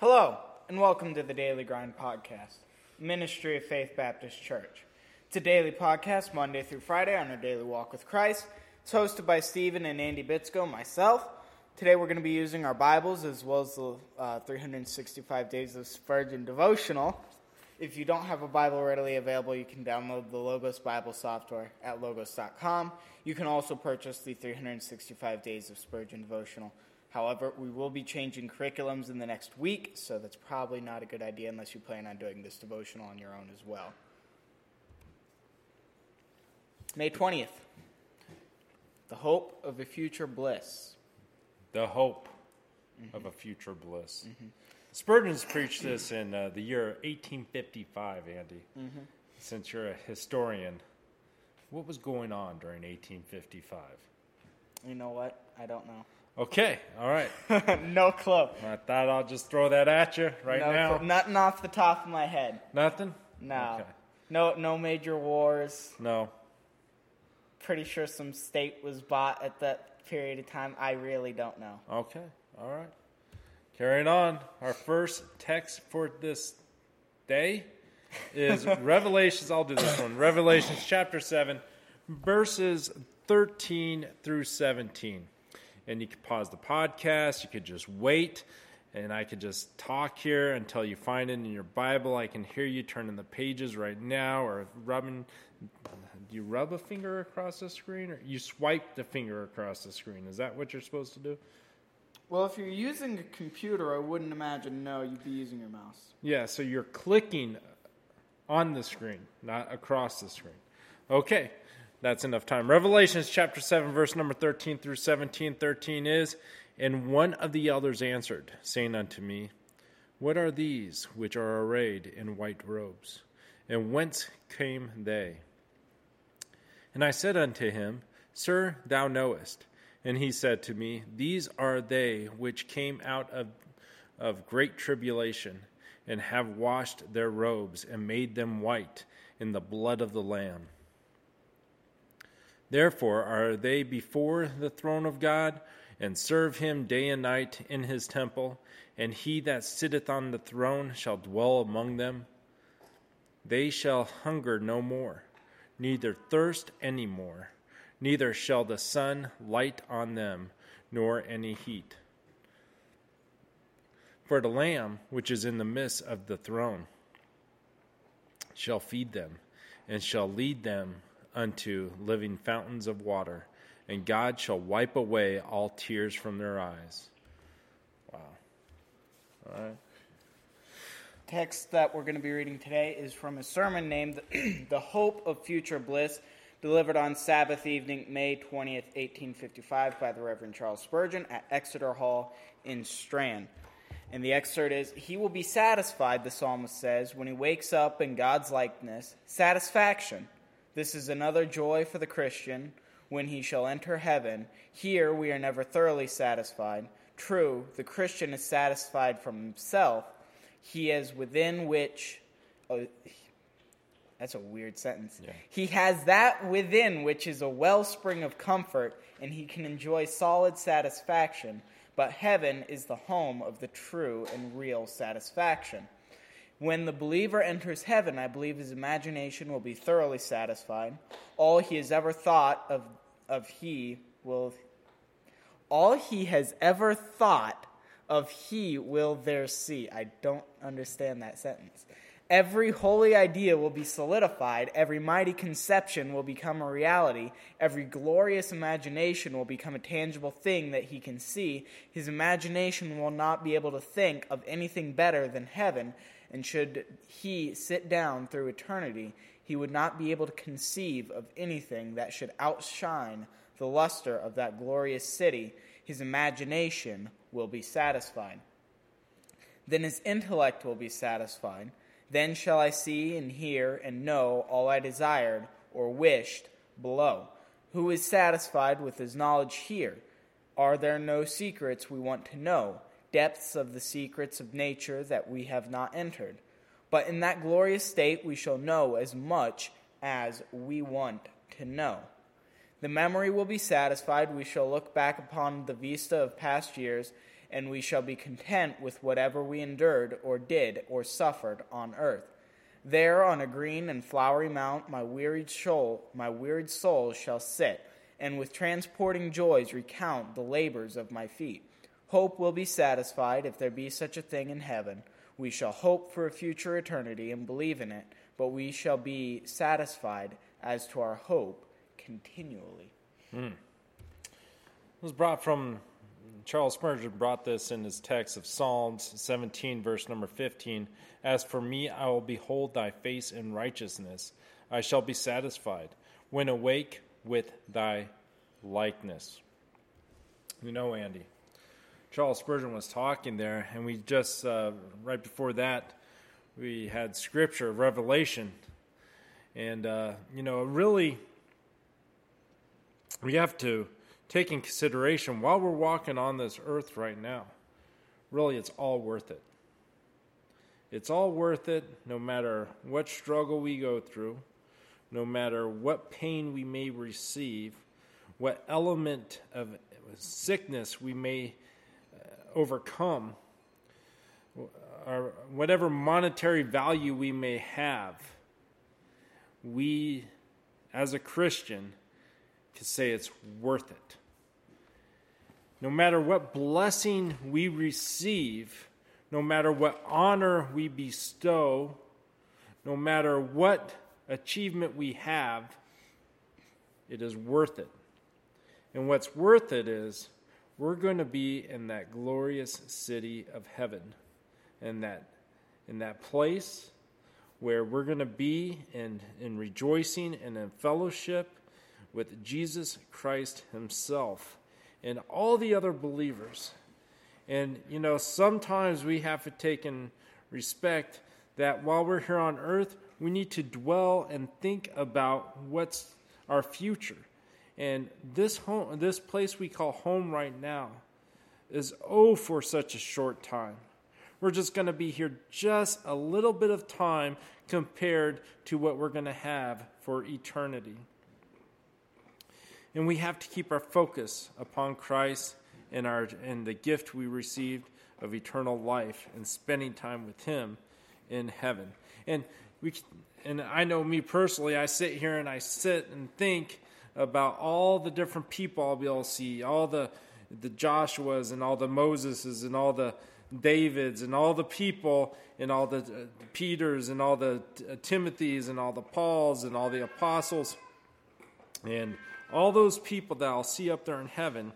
Hello, and welcome to the Daily Grind Podcast, Ministry of Faith Baptist Church. It's a daily podcast Monday through Friday on our daily walk with Christ. It's hosted by Stephen and Andy Bitsko, myself. Today we're going to be using our Bibles as well as the uh, 365 Days of Spurgeon devotional. If you don't have a Bible readily available, you can download the Logos Bible software at logos.com. You can also purchase the 365 Days of Spurgeon devotional However, we will be changing curriculums in the next week, so that's probably not a good idea unless you plan on doing this devotional on your own as well. May 20th, the hope of a future bliss. The hope mm-hmm. of a future bliss. Mm-hmm. Spurgeon's preached this in uh, the year 1855, Andy. Mm-hmm. Since you're a historian, what was going on during 1855? You know what? I don't know. Okay, all right. no clue. I thought I'll just throw that at you right no now. Nothing off the top of my head. Nothing. No. Okay. No. No major wars. No. Pretty sure some state was bought at that period of time. I really don't know. Okay. All right. Carrying on. Our first text for this day is Revelations. I'll do this one. Revelations chapter seven, verses thirteen through seventeen and you could pause the podcast. You could just wait, and I could just talk here until you find it in your Bible. I can hear you turning the pages right now, or rubbing. Do you rub a finger across the screen, or you swipe the finger across the screen? Is that what you're supposed to do? Well, if you're using a computer, I wouldn't imagine no, you'd be using your mouse. Yeah, so you're clicking on the screen, not across the screen. Okay, that's enough time. Revelations chapter 7, verse number 13 through 17. 13 is, And one of the elders answered, saying unto me, What are these which are arrayed in white robes? And whence came they? And I said unto him, Sir, thou knowest. And he said to me, These are they which came out of, of great tribulation, and have washed their robes, and made them white in the blood of the Lamb. Therefore are they before the throne of God, and serve him day and night in his temple, and he that sitteth on the throne shall dwell among them. They shall hunger no more, neither thirst any more, neither shall the sun light on them, nor any heat. For the Lamb which is in the midst of the throne shall feed them, and shall lead them unto living fountains of water, and God shall wipe away all tears from their eyes. Wow. All right. Text that we're going to be reading today is from a sermon named The Hope of Future Bliss, delivered on Sabbath evening, May 20th, 1855, by the Reverend Charles Spurgeon at Exeter Hall in Strand. And the excerpt is He will be satisfied, the psalmist says, when he wakes up in God's likeness, satisfaction this is another joy for the Christian when he shall enter heaven. Here we are never thoroughly satisfied. True, the Christian is satisfied from himself. He is within which. Oh, that's a weird sentence. Yeah. He has that within which is a wellspring of comfort, and he can enjoy solid satisfaction. But heaven is the home of the true and real satisfaction. When the believer enters heaven, I believe his imagination will be thoroughly satisfied. All he has ever thought of, of he will all he has ever thought of he will there see. I don't understand that sentence. Every holy idea will be solidified. Every mighty conception will become a reality. Every glorious imagination will become a tangible thing that he can see. His imagination will not be able to think of anything better than heaven and should he sit down through eternity, he would not be able to conceive of anything that should outshine the luster of that glorious city. His imagination will be satisfied. Then his intellect will be satisfied. Then shall I see and hear and know all I desired or wished below. Who is satisfied with his knowledge here? Are there no secrets we want to know? Depths of the secrets of nature that we have not entered. But in that glorious state we shall know as much as we want to know. The memory will be satisfied. We shall look back upon the vista of past years and we shall be content with whatever we endured or did or suffered on earth. There on a green and flowery mount my wearied soul, my wearied soul shall sit, and with transporting joys recount the labors of my feet. Hope will be satisfied if there be such a thing in heaven. We shall hope for a future eternity and believe in it, but we shall be satisfied as to our hope continually. Mm. It was brought from Charles Spurgeon brought this in his text of Psalms 17, verse number 15. As for me, I will behold thy face in righteousness. I shall be satisfied when awake with thy likeness. You know, Andy, Charles Spurgeon was talking there, and we just, uh, right before that, we had scripture, Revelation. And, uh, you know, really, we have to take in consideration while we're walking on this earth right now, really, it's all worth it. It's all worth it no matter what struggle we go through, no matter what pain we may receive, what element of sickness we may overcome, or whatever monetary value we may have. We, as a Christian, can say it's worth it no matter what blessing we receive, no matter what honor we bestow, no matter what achievement we have, it is worth it. And what's worth it is we're going to be in that glorious city of heaven, in that, in that place where we're going to be in, in rejoicing and in fellowship with Jesus Christ Himself and all the other believers. And, you know, sometimes we have to take in respect that while we're here on earth, we need to dwell and think about what's our future. And this home, this place we call home right now, is oh for such a short time. We're just going to be here just a little bit of time compared to what we're going to have for eternity. And we have to keep our focus upon Christ and, our, and the gift we received of eternal life and spending time with Him in heaven. And, we, and I know me personally, I sit here and I sit and think about all the different people I'll be able to see, all the, the Joshuas and all the Moseses and all the Davids and all the people and all the uh, Peters and all the uh, Timothys and all the Pauls and all the apostles. And all those people that I'll see up there in heaven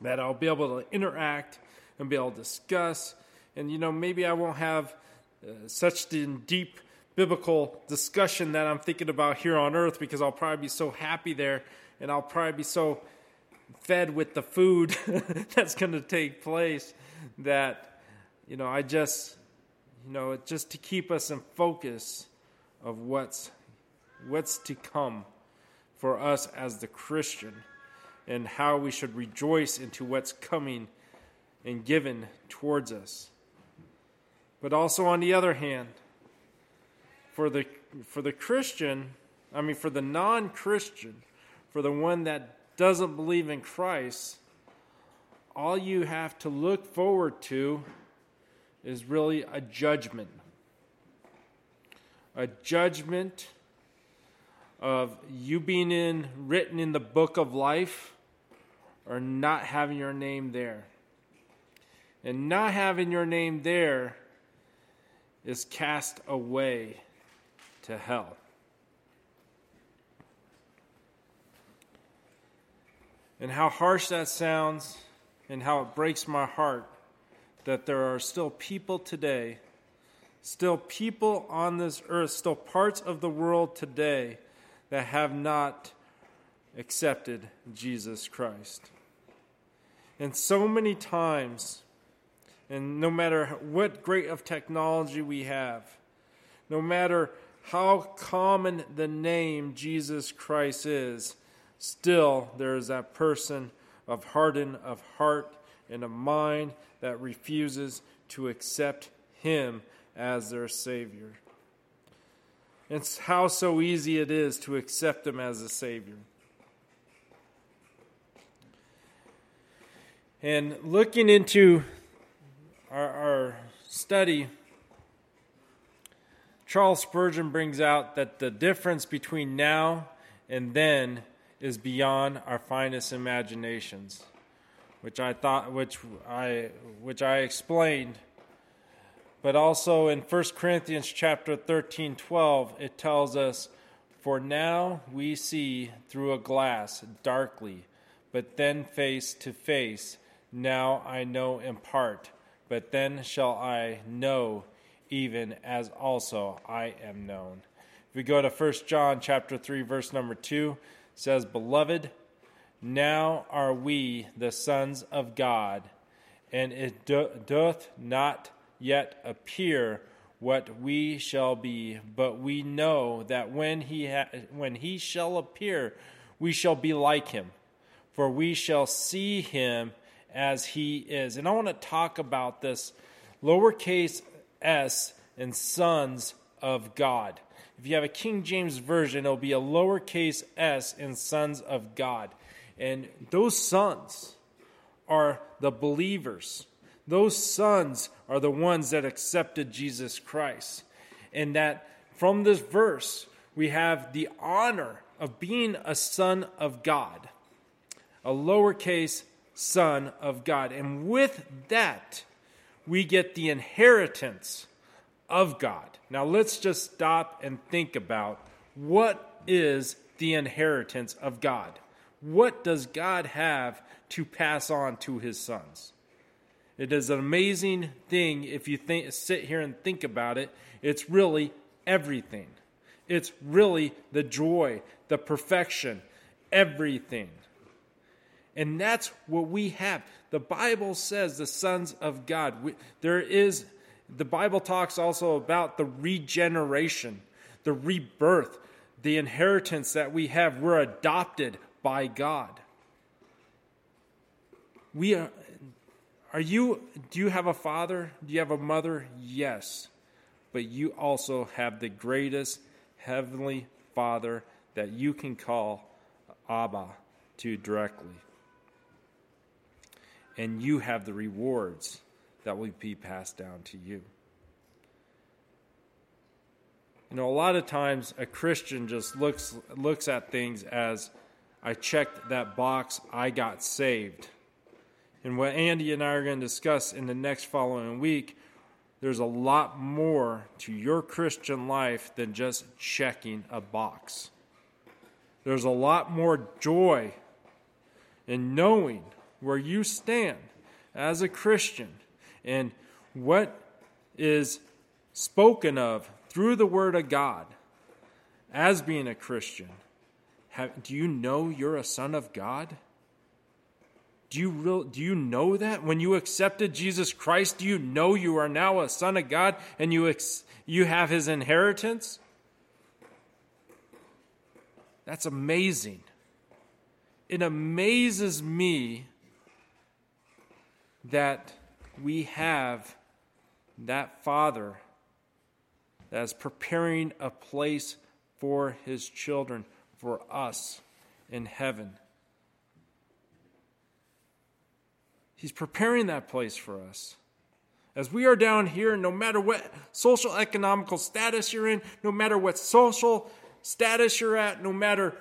that I'll be able to interact and be able to discuss. And, you know, maybe I won't have uh, such deep biblical discussion that I'm thinking about here on earth because I'll probably be so happy there and I'll probably be so fed with the food that's going to take place that, you know, I just, you know, just to keep us in focus of what's what's to come for us as the Christian and how we should rejoice into what's coming and given towards us. But also, on the other hand, for the, for the Christian, I mean, for the non Christian, for the one that doesn't believe in Christ, all you have to look forward to is really a judgment. A judgment of you being in written in the book of life or not having your name there. And not having your name there is cast away to hell. And how harsh that sounds, and how it breaks my heart that there are still people today, still people on this earth, still parts of the world today that have not accepted Jesus Christ. And so many times, and no matter what great of technology we have, no matter how common the name Jesus Christ is, still there is that person of hardened of heart and a mind that refuses to accept him as their Savior. It's how so easy it is to accept Him as a Savior. And looking into our, our study, Charles Spurgeon brings out that the difference between now and then is beyond our finest imaginations, which I thought, which I, which I explained. But also in 1 Corinthians chapter 13, 12, it tells us, For now we see through a glass darkly, but then face to face. Now I know in part, but then shall I know even as also I am known. If we go to 1 John chapter 3 verse number 2 says beloved now are we the sons of God and it doth not yet appear what we shall be but we know that when he ha- when he shall appear we shall be like him for we shall see him as he is and I want to talk about this lowercase s and sons of God. If you have a King James Version, it'll be a lowercase s and sons of God. And those sons are the believers. Those sons are the ones that accepted Jesus Christ. And that from this verse, we have the honor of being a son of God, a lowercase son of God. And with that, we get the inheritance of God. Now let's just stop and think about what is the inheritance of God? What does God have to pass on to his sons? It is an amazing thing if you think, sit here and think about it. It's really everything. It's really the joy, the perfection, everything. And that's what we have. The Bible says the sons of God. We, there is, the Bible talks also about the regeneration, the rebirth, the inheritance that we have. We're adopted by God. We are, are you, do you have a father? Do you have a mother? Yes. But you also have the greatest heavenly father that you can call Abba to directly and you have the rewards that will be passed down to you. You know, a lot of times a Christian just looks looks at things as I checked that box, I got saved. And what Andy and I are going to discuss in the next following week, there's a lot more to your Christian life than just checking a box. There's a lot more joy in knowing where you stand as a Christian and what is spoken of through the Word of God as being a Christian. Have, do you know you're a son of God? Do you, real, do you know that? When you accepted Jesus Christ, do you know you are now a son of God and you, ex, you have his inheritance? That's amazing. It amazes me that we have that Father that is preparing a place for his children, for us in heaven. He's preparing that place for us. As we are down here, no matter what social economical status you're in, no matter what social status you're at, no matter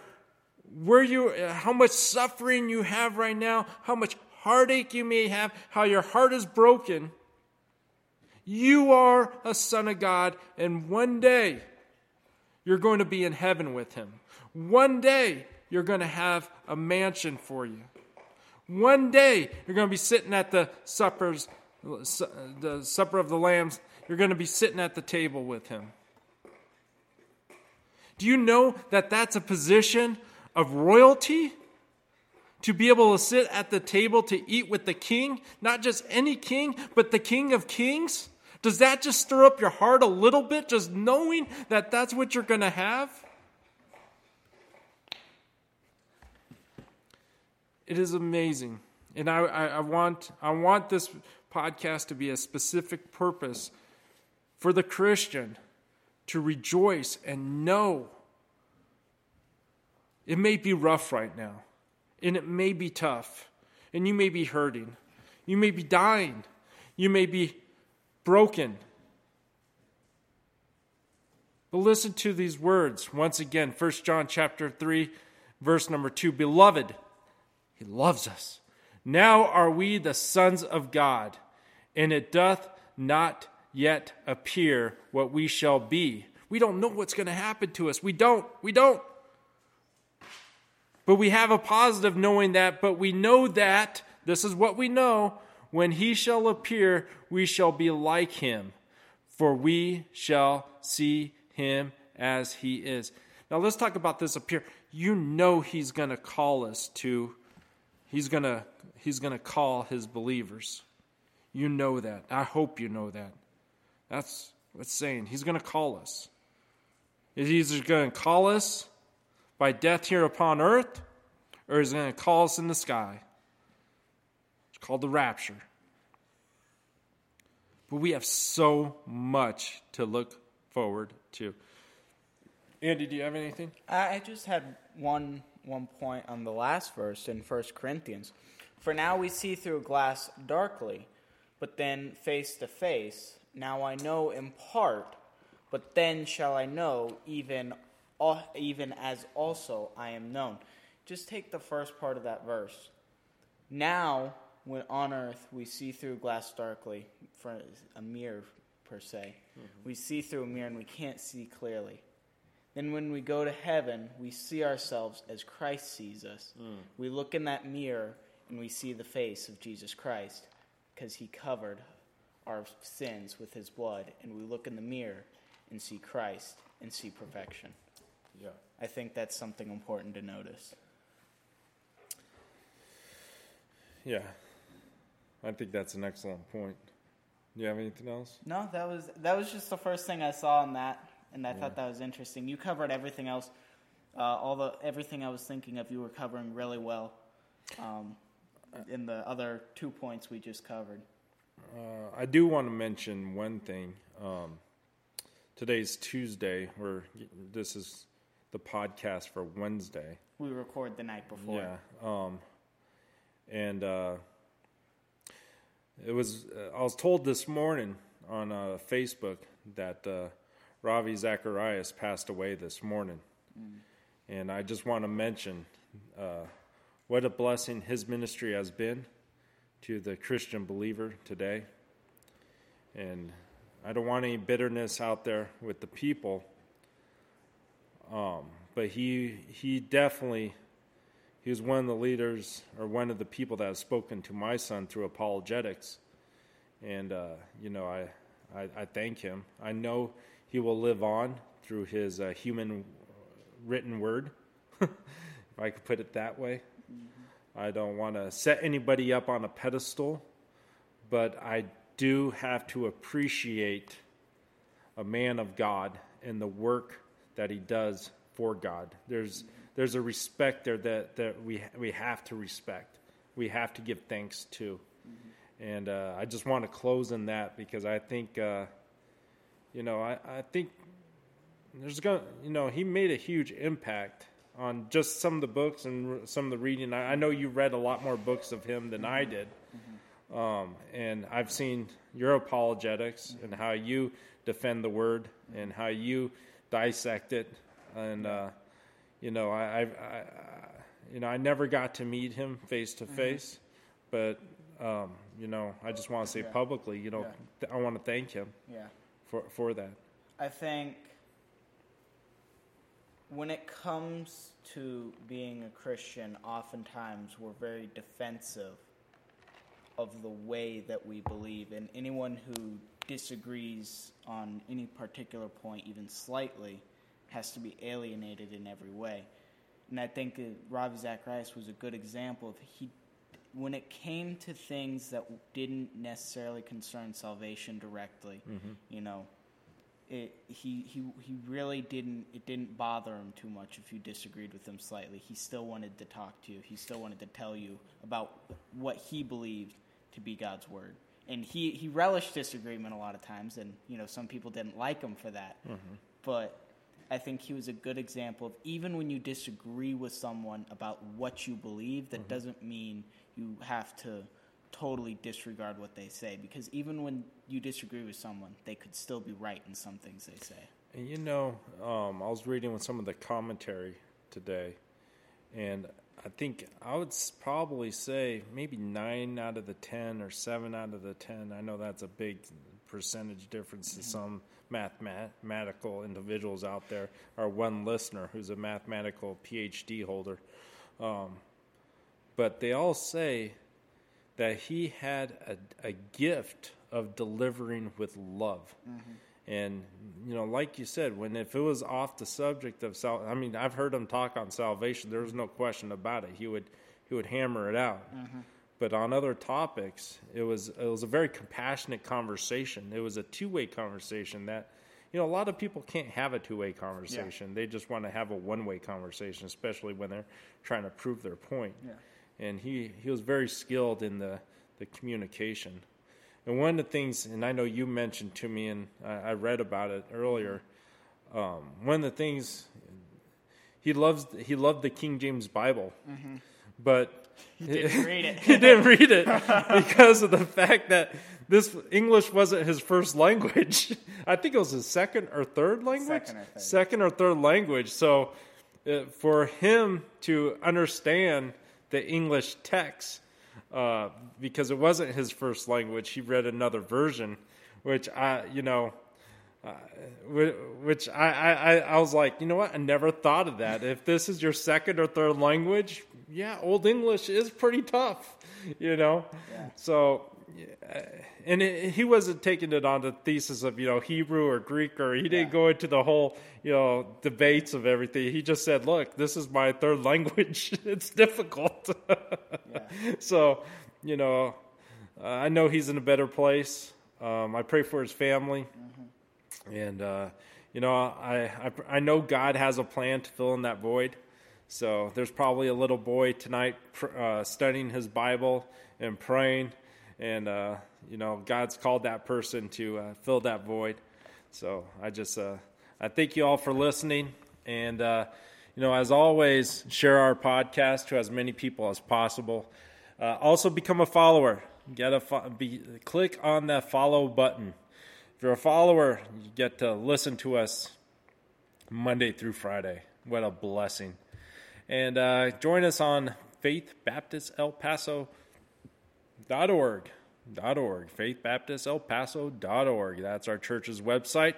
where you how much suffering you have right now, how much heartache you may have, how your heart is broken, you are a son of God, and one day you're going to be in heaven with him. One day you're going to have a mansion for you. One day you're going to be sitting at the suppers, the supper of the lambs. You're going to be sitting at the table with him. Do you know that that's a position of royalty? To be able to sit at the table to eat with the king, not just any king, but the king of kings? Does that just stir up your heart a little bit, just knowing that that's what you're going to have? It is amazing. And I, I, I, want, I want this podcast to be a specific purpose for the Christian to rejoice and know. It may be rough right now and it may be tough, and you may be hurting. You may be dying. You may be broken. But listen to these words once again. 1 John chapter 3 verse number 2 Beloved he loves us. Now are we the sons of God and it doth not yet appear what we shall be. We don't know what's going to happen to us. We don't. We don't but we have a positive knowing that but we know that this is what we know when he shall appear we shall be like him for we shall see him as he is. Now let's talk about this here. You know he's going to call us to he's going to he's going to call his believers. You know that. I hope you know that. That's what's saying. He's going to call us. He's going to call us by death here upon earth or is it going to call us in the sky. It's called the rapture. But we have so much to look forward to. Andy, do you have anything? I just had one one point on the last verse in First Corinthians. For now we see through a glass darkly, but then face to face. Now I know in part, but then shall I know even even as also I am known. Just take the first part of that verse. Now, when on earth we see through glass darkly, for a mirror per se. Mm-hmm. We see through a mirror and we can't see clearly. Then when we go to heaven, we see ourselves as Christ sees us. Mm. We look in that mirror and we see the face of Jesus Christ because he covered our sins with his blood. And we look in the mirror and see Christ and see perfection. Yeah. I think that's something important to notice. Yeah. I think that's an excellent point. Do you have anything else? No, that was that was just the first thing I saw in that, and I yeah. thought that was interesting. You covered everything else, uh, all the everything I was thinking of. You were covering really well. Um, in the other two points we just covered. Uh, I do want to mention one thing. Um, today's Tuesday, where this is the podcast for Wednesday. We record the night before. Yeah. Um, and uh, it was uh, I was told this morning on uh, Facebook that uh, Ravi Zacharias passed away this morning, mm. and I just want to mention uh, what a blessing his ministry has been to the Christian believer today. And I don't want any bitterness out there with the people, um, but he he definitely he was one of the leaders or one of the people that has spoken to my son through apologetics. And, uh, you know, I, I, I, thank him. I know he will live on through his uh, human written word, if I could put it that way. Mm-hmm. I don't want to set anybody up on a pedestal, but I do have to appreciate a man of God and the work that he does for God. There's there's a respect there that, that we, we have to respect. We have to give thanks to. Mm-hmm. And uh, I just want to close in that because I think, uh, you know, I, I think there's going you know, he made a huge impact on just some of the books and some of the reading. I, I know you read a lot more books of him than I did. Mm-hmm. Um, and I've seen your apologetics mm-hmm. and how you defend the word and how you dissect it. And, uh, you know, I, I, I, you know, I never got to meet him face to face, but um, you know, I just want to say yeah. publicly, you know, yeah. th- I want to thank him. Yeah. For for that. I think when it comes to being a Christian, oftentimes we're very defensive of the way that we believe, and anyone who disagrees on any particular point, even slightly, has to be alienated in every way. And I think uh, Ravi Zacharias was a good example of he, when it came to things that didn't necessarily concern salvation directly, mm-hmm. you know, it, he, he, he really didn't, it didn't bother him too much if you disagreed with him slightly. He still wanted to talk to you. He still wanted to tell you about what he believed to be God's word. And he, he relished disagreement a lot of times, and, you know, some people didn't like him for that. Mm-hmm. But I think he was a good example of even when you disagree with someone about what you believe, that mm-hmm. doesn't mean you have to totally disregard what they say because even when you disagree with someone, they could still be right in some things they say. And you know, um, I was reading with some of the commentary today, and I think I would probably say maybe nine out of the ten or seven out of the ten. I know that's a big percentage difference mm-hmm. to some mathematical individuals out there. Our one listener who's a mathematical PhD holder, um, but they all say that he had a, a gift of delivering with love. Mm-hmm. And you know, like you said, when if it was off the subject of sal, I mean, I've heard him talk on salvation. There was no question about it. He would he would hammer it out. Mm-hmm. But on other topics, it was it was a very compassionate conversation. It was a two way conversation that you know a lot of people can't have a two way conversation. Yeah. They just want to have a one way conversation, especially when they're trying to prove their point. Yeah. And he he was very skilled in the the communication. And one of the things, and I know you mentioned to me, and I, I read about it earlier. Um, one of the things he loves, he loved the King James Bible, mm-hmm. but he didn't read it. he didn't read it because of the fact that this English wasn't his first language. I think it was his second or third language. Second or third, second or third language. So, uh, for him to understand the English text uh, because it wasn't his first language. He read another version, which I, you know, uh, which I, I, I was like, you know what? I never thought of that. If this is your second or third language, yeah, Old English is pretty tough, you know. Yeah. So and it, he wasn't taking it on the thesis of you know Hebrew or Greek or he didn't yeah. go into the whole you know debates of everything. He just said, "Look, this is my third language. it's difficult." yeah. So you know, uh, I know he's in a better place. Um, I pray for his family, mm-hmm. and uh, you know, I, I I know God has a plan to fill in that void. So there's probably a little boy tonight uh, studying his Bible and praying and uh, you know God's called that person to uh, fill that void. So I just uh, I thank you all for listening, and uh, you know as always, share our podcast to as many people as possible. Uh, also, become a follower. Get a fo- be, click on that follow button. If you're a follower, you get to listen to us Monday through Friday. What a blessing! And uh, join us on Faith Baptist El Paso org. Dot .org, faithbaptistelpaso.org. That's our church's website.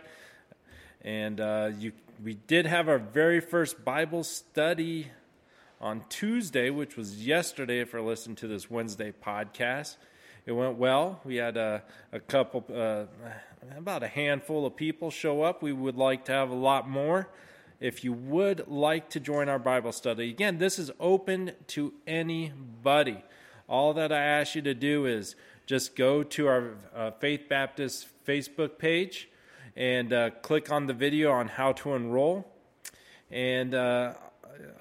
And uh, you, we did have our very first Bible study on Tuesday, which was yesterday if you're listening to this Wednesday podcast. It went well. We had a, a couple, uh, about a handful of people show up. We would like to have a lot more. If you would like to join our Bible study, again, this is open to anybody. All that I ask you to do is just go to our uh, Faith Baptist Facebook page and uh, click on the video on how to enroll. And uh,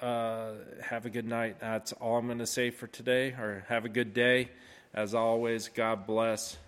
uh have a good night. That's all I'm going to say for today, or have a good day. As always, God bless.